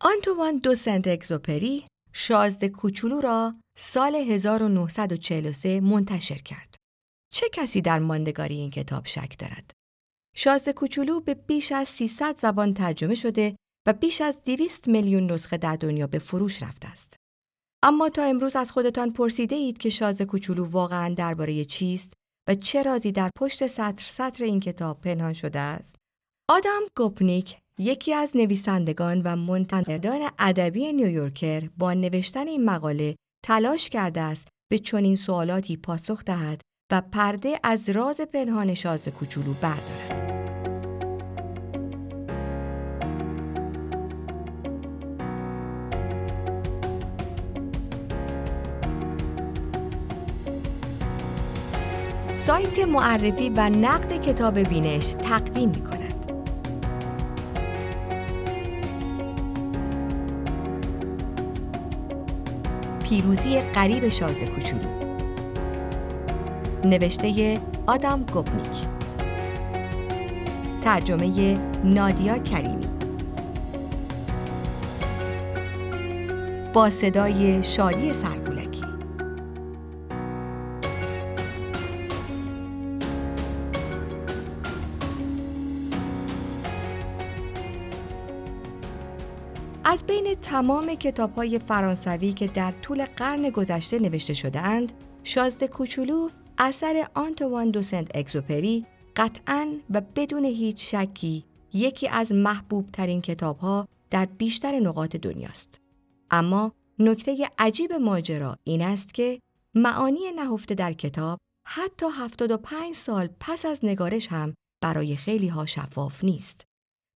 آنتوان دو سنت اگزوپری شازده کوچولو را سال 1943 منتشر کرد. چه کسی در ماندگاری این کتاب شک دارد؟ شازده کوچولو به بیش از 300 زبان ترجمه شده و بیش از 200 میلیون نسخه در دنیا به فروش رفته است. اما تا امروز از خودتان پرسیده اید که شازده کوچولو واقعا درباره چیست و چه رازی در پشت سطر سطر این کتاب پنهان شده است؟ آدم گوپنیک یکی از نویسندگان و منتقدان ادبی نیویورکر با نوشتن این مقاله تلاش کرده است به چنین سوالاتی پاسخ دهد و پرده از راز پنهان شاز کوچولو بردارد. سایت معرفی و نقد کتاب وینش تقدیم می کند. پیروزی قریب شازده کوچولو. نوشته آدم گوبنیک ترجمه نادیا کریمی. با صدای شادی سرپولکی. از بین تمام کتاب های فرانسوی که در طول قرن گذشته نوشته شدهاند، شازده کوچولو اثر آنتوان دوسنت اگزوپری قطعاً و بدون هیچ شکی یکی از محبوب ترین کتاب ها در بیشتر نقاط دنیاست. اما نکته عجیب ماجرا این است که معانی نهفته در کتاب حتی 75 سال پس از نگارش هم برای خیلی ها شفاف نیست.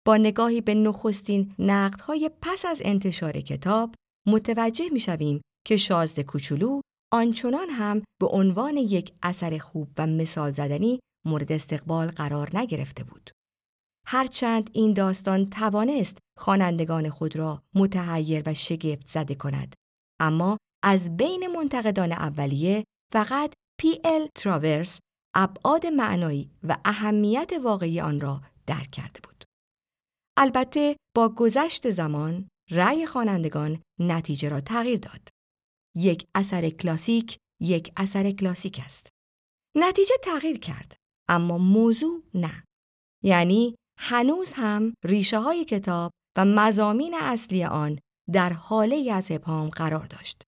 با نگاهی به نخستین نقدهای پس از انتشار کتاب متوجه می شویم که شازده کوچولو آنچنان هم به عنوان یک اثر خوب و مثال زدنی مورد استقبال قرار نگرفته بود. هرچند این داستان توانست خوانندگان خود را متحیر و شگفت زده کند، اما از بین منتقدان اولیه فقط پی ال تراورس ابعاد معنایی و اهمیت واقعی آن را درک کرده بود. البته با گذشت زمان رأی خوانندگان نتیجه را تغییر داد. یک اثر کلاسیک یک اثر کلاسیک است. نتیجه تغییر کرد اما موضوع نه. یعنی هنوز هم ریشه های کتاب و مزامین اصلی آن در حاله از ابهام قرار داشت.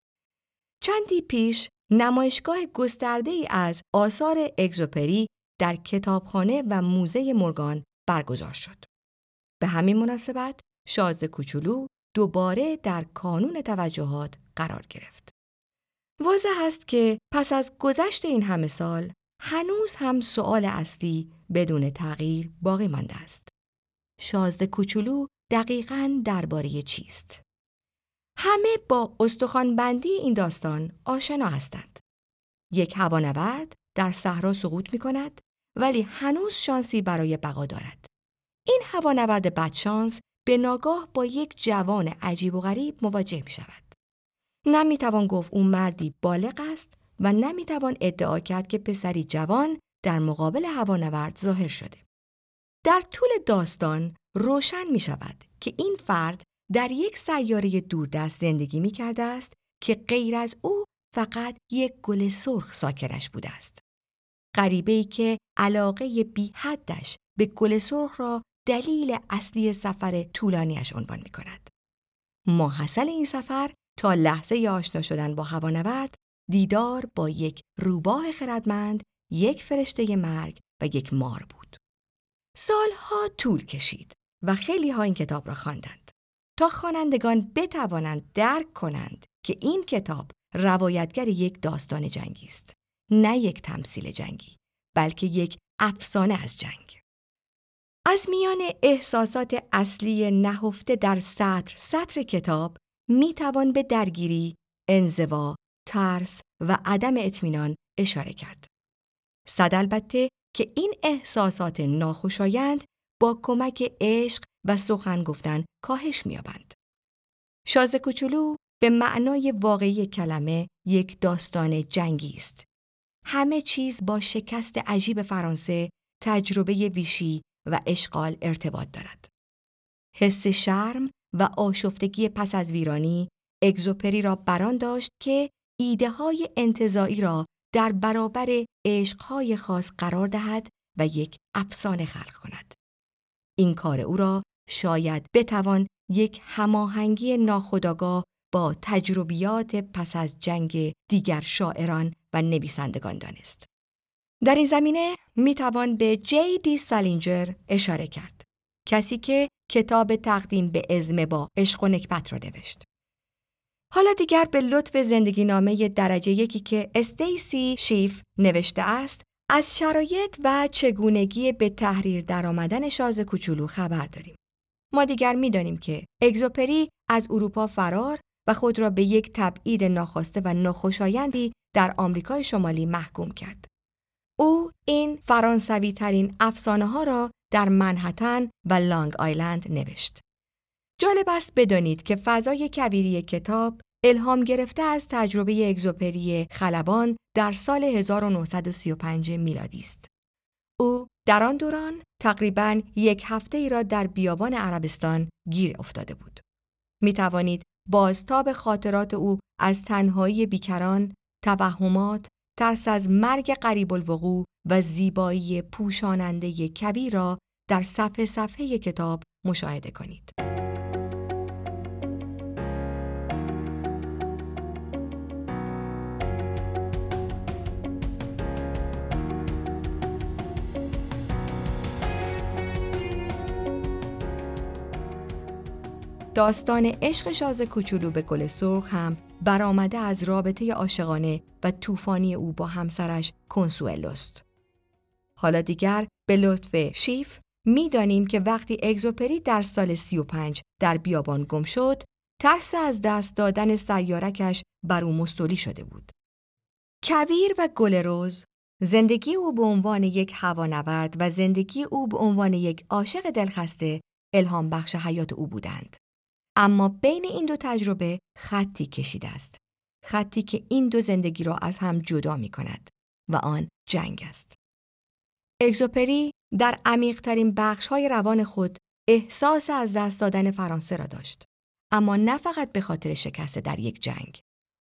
چندی پیش نمایشگاه گسترده ای از آثار اگزوپری در کتابخانه و موزه مورگان برگزار شد. به همین مناسبت شاز کوچولو دوباره در کانون توجهات قرار گرفت. واضح است که پس از گذشت این همه سال هنوز هم سؤال اصلی بدون تغییر باقی مانده است. شازده کوچولو دقیقاً درباره چیست؟ همه با استخوانبندی این داستان آشنا هستند. یک هوانورد در صحرا سقوط می کند ولی هنوز شانسی برای بقا دارد. این هوانورد بدشانس به ناگاه با یک جوان عجیب و غریب مواجه می شود. نمی‌توان گفت او مردی بالغ است و نمی‌توان ادعا کرد که پسری جوان در مقابل هوانورد ظاهر شده. در طول داستان روشن می شود که این فرد در یک سیاره دوردست زندگی می کرده است که غیر از او فقط یک گل سرخ ساکنش بوده است. غریبه ای که علاقه بی حدش به گل سرخ را دلیل اصلی سفر طولانیش عنوان می کند. ماحصل این سفر تا لحظه آشنا شدن با هوانورد دیدار با یک روباه خردمند، یک فرشته مرگ و یک مار بود. سالها طول کشید و خیلی ها این کتاب را خواندند تا خوانندگان بتوانند درک کنند که این کتاب روایتگر یک داستان جنگی است نه یک تمثیل جنگی بلکه یک افسانه از جنگ از میان احساسات اصلی نهفته در سطر سطر کتاب می توان به درگیری، انزوا، ترس و عدم اطمینان اشاره کرد. صد البته که این احساسات ناخوشایند با کمک عشق و سخن گفتن کاهش می‌یابند. شاز کوچولو به معنای واقعی کلمه یک داستان جنگی است. همه چیز با شکست عجیب فرانسه، تجربه ویشی و اشغال ارتباط دارد. حس شرم و آشفتگی پس از ویرانی اگزوپری را بران داشت که ایده های انتظایی را در برابر عشقهای خاص قرار دهد و یک افسانه خلق کند. این کار او را شاید بتوان یک هماهنگی ناخودآگاه با تجربیات پس از جنگ دیگر شاعران و نویسندگان دانست. در این زمینه می توان به جی دی سالینجر اشاره کرد. کسی که کتاب تقدیم به ازمه با عشق و نکبت را نوشت. حالا دیگر به لطف زندگی نامه درجه یکی که استیسی شیف نوشته است از شرایط و چگونگی به تحریر درآمدن شاز کوچولو خبر داریم. ما دیگر می‌دانیم که اگزوپری از اروپا فرار و خود را به یک تبعید ناخواسته و ناخوشایندی در آمریکای شمالی محکوم کرد. او این فرانسوی ترین افسانه ها را در منحتن و لانگ آیلند نوشت. جالب است بدانید که فضای کویری کتاب الهام گرفته از تجربه اگزوپری خلبان در سال 1935 میلادی است. او در آن دوران تقریبا یک هفته ای را در بیابان عربستان گیر افتاده بود. می توانید بازتاب خاطرات او از تنهایی بیکران، توهمات، ترس از مرگ قریب الوقوع و زیبایی پوشاننده کویر را در صفحه صفحه کتاب مشاهده کنید. داستان عشق شاز کوچولو به گل سرخ هم برآمده از رابطه عاشقانه و طوفانی او با همسرش کنسوئلوست. حالا دیگر به لطف شیف می‌دانیم که وقتی اگزوپری در سال 35 در بیابان گم شد، ترس از دست دادن سیارکش بر او مستولی شده بود. کویر و گل روز زندگی او به عنوان یک هوانورد و زندگی او به عنوان یک عاشق دلخسته الهام بخش حیات او بودند. اما بین این دو تجربه خطی کشیده است. خطی که این دو زندگی را از هم جدا می کند و آن جنگ است. اگزوپری در عمیقترین بخش های روان خود احساس از دست دادن فرانسه را داشت. اما نه فقط به خاطر شکست در یک جنگ.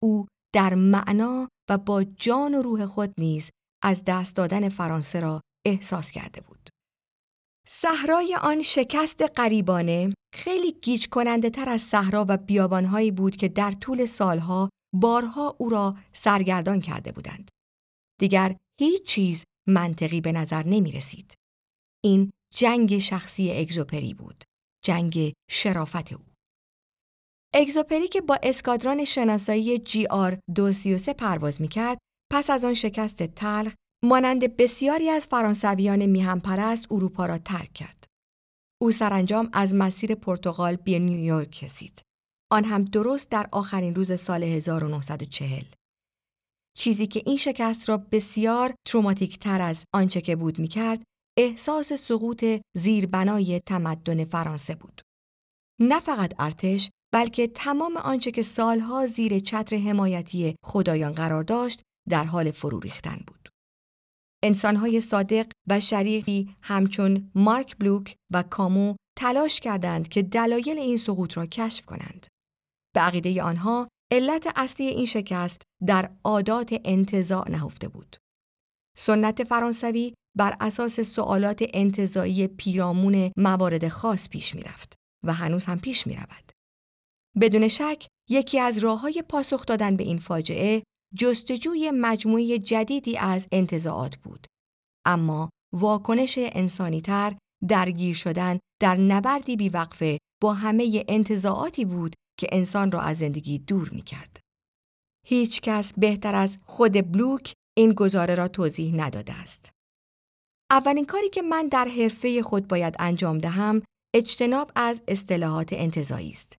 او در معنا و با جان و روح خود نیز از دست دادن فرانسه را احساس کرده بود. صحرای آن شکست قریبانه خیلی گیج کننده تر از صحرا و بیابانهایی بود که در طول سالها بارها او را سرگردان کرده بودند. دیگر هیچ چیز منطقی به نظر نمی رسید. این جنگ شخصی اگزوپری بود. جنگ شرافت او. اگزوپری که با اسکادران شناسایی جی آر 233 پرواز می کرد، پس از آن شکست تلخ مانند بسیاری از فرانسویان میهنپرست اروپا را ترک کرد. او سرانجام از مسیر پرتغال به نیویورک رسید. آن هم درست در آخرین روز سال 1940. چیزی که این شکست را بسیار تروماتیک تر از آنچه که بود می‌کرد، احساس سقوط زیربنای تمدن فرانسه بود. نه فقط ارتش، بلکه تمام آنچه که سالها زیر چتر حمایتی خدایان قرار داشت، در حال فرو ریختن بود. انسانهای صادق و شریفی همچون مارک بلوک و کامو تلاش کردند که دلایل این سقوط را کشف کنند. به عقیده آنها علت اصلی این شکست در عادات انتظاع نهفته بود. سنت فرانسوی بر اساس سوالات انتظایی پیرامون موارد خاص پیش می رفت و هنوز هم پیش می رود. بدون شک یکی از راه های پاسخ دادن به این فاجعه جستجوی مجموعه جدیدی از انتظاعات بود. اما واکنش انسانیتر درگیر شدن در نبردی بیوقفه با همه انتظاعاتی بود که انسان را از زندگی دور می کرد. هیچ کس بهتر از خود بلوک این گزاره را توضیح نداده است. اولین کاری که من در حرفه خود باید انجام دهم اجتناب از اصطلاحات انتظایی است.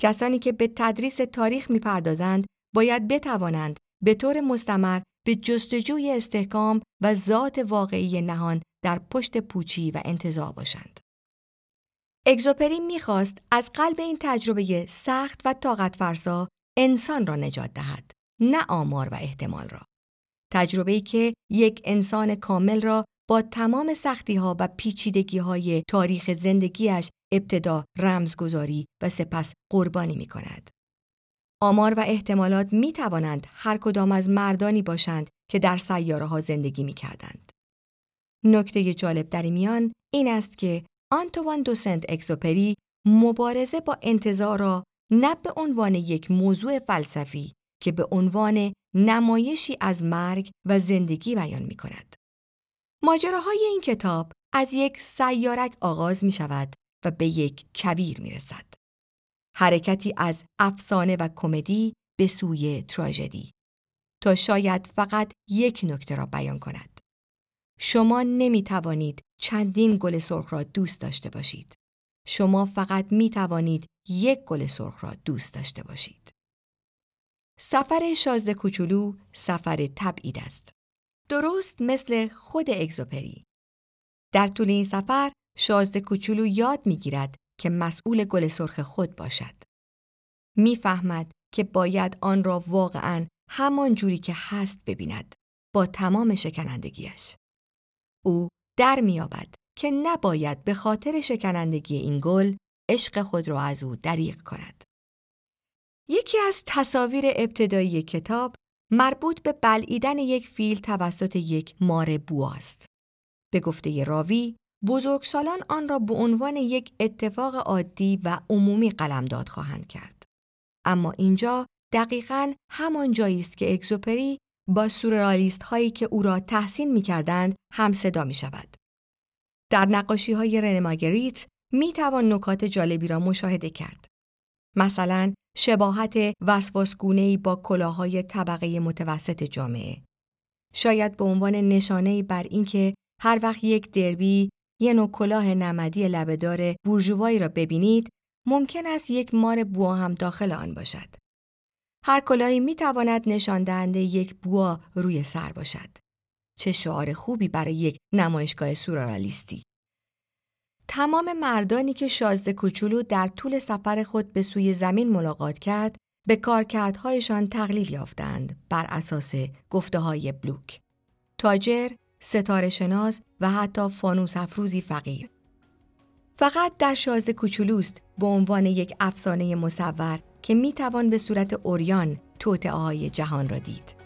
کسانی که به تدریس تاریخ می‌پردازند باید بتوانند به طور مستمر به جستجوی استحکام و ذات واقعی نهان در پشت پوچی و انتظاع باشند. اگزوپری می‌خواست از قلب این تجربه سخت و طاقت فرسا انسان را نجات دهد، نه آمار و احتمال را. تجربه‌ای که یک انسان کامل را با تمام سختی ها و پیچیدگی های تاریخ زندگیش ابتدا رمزگذاری و سپس قربانی می کند. آمار و احتمالات می توانند هر کدام از مردانی باشند که در سیاره ها زندگی می کردند. نکته جالب در میان این است که آنتوان دوسنت اکزوپری مبارزه با انتظار را نه به عنوان یک موضوع فلسفی که به عنوان نمایشی از مرگ و زندگی بیان می کند. ماجراهای این کتاب از یک سیارک آغاز می شود و به یک کویر می رسد. حرکتی از افسانه و کمدی به سوی تراژدی تا شاید فقط یک نکته را بیان کند. شما نمی توانید چندین گل سرخ را دوست داشته باشید. شما فقط می توانید یک گل سرخ را دوست داشته باشید. سفر شازده کوچولو سفر تبعید است. درست مثل خود اگزوپری. در طول این سفر شازده کوچولو یاد می‌گیرد که مسئول گل سرخ خود باشد. می‌فهمد که باید آن را واقعا همان جوری که هست ببیند با تمام شکنندگیش. او در میابد که نباید به خاطر شکنندگی این گل عشق خود را از او دریغ کند. یکی از تصاویر ابتدایی کتاب مربوط به بلعیدن یک فیل توسط یک مار بواست. به گفته راوی، بزرگسالان آن را به عنوان یک اتفاق عادی و عمومی قلمداد خواهند کرد. اما اینجا دقیقا همان جایی است که اکزوپری با سورئالیست هایی که او را تحسین می کردند هم صدا می شود. در نقاشی های رنماگریت می توان نکات جالبی را مشاهده کرد. مثلا شباهت وسواسگونه‌ای با کلاهای طبقه متوسط جامعه. شاید به عنوان نشانه بر اینکه هر وقت یک دربی یه نوع کلاه نمدی لبهدار بورژوایی را ببینید، ممکن است یک مار بوا هم داخل آن باشد. هر کلاهی می تواند نشان دهنده یک بوا روی سر باشد. چه شعار خوبی برای یک نمایشگاه سورالیستی. تمام مردانی که شازده کوچولو در طول سفر خود به سوی زمین ملاقات کرد به کارکردهایشان تقلیل یافتند بر اساس گفته های بلوک. تاجر، ستاره شناس و حتی فانوس افروزی فقیر. فقط در شازده کوچولوست به عنوان یک افسانه مصور که می توان به صورت اوریان توتعه های جهان را دید.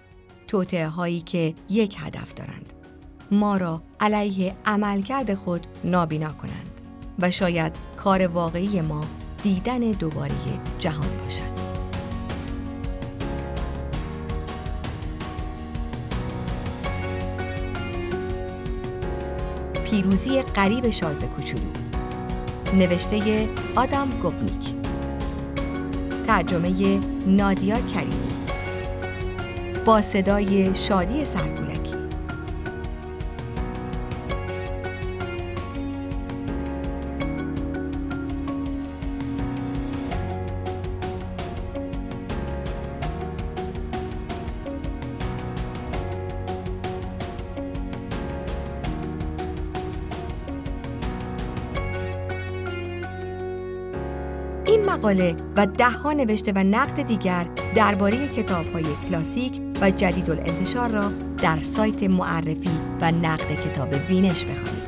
توتعه هایی که یک هدف دارند. ما را علیه عملکرد خود نابینا کنند و شاید کار واقعی ما دیدن دوباره جهان باشد. پیروزی قریب شازده کوچولو. نوشته آدم گوبنیک ترجمه نادیا کریمی. با صدای شادی سرپولک مقاله و دهها نوشته و نقد دیگر درباره کتاب‌های کلاسیک و جدید الانتشار را در سایت معرفی و نقد کتاب وینش بخوانید.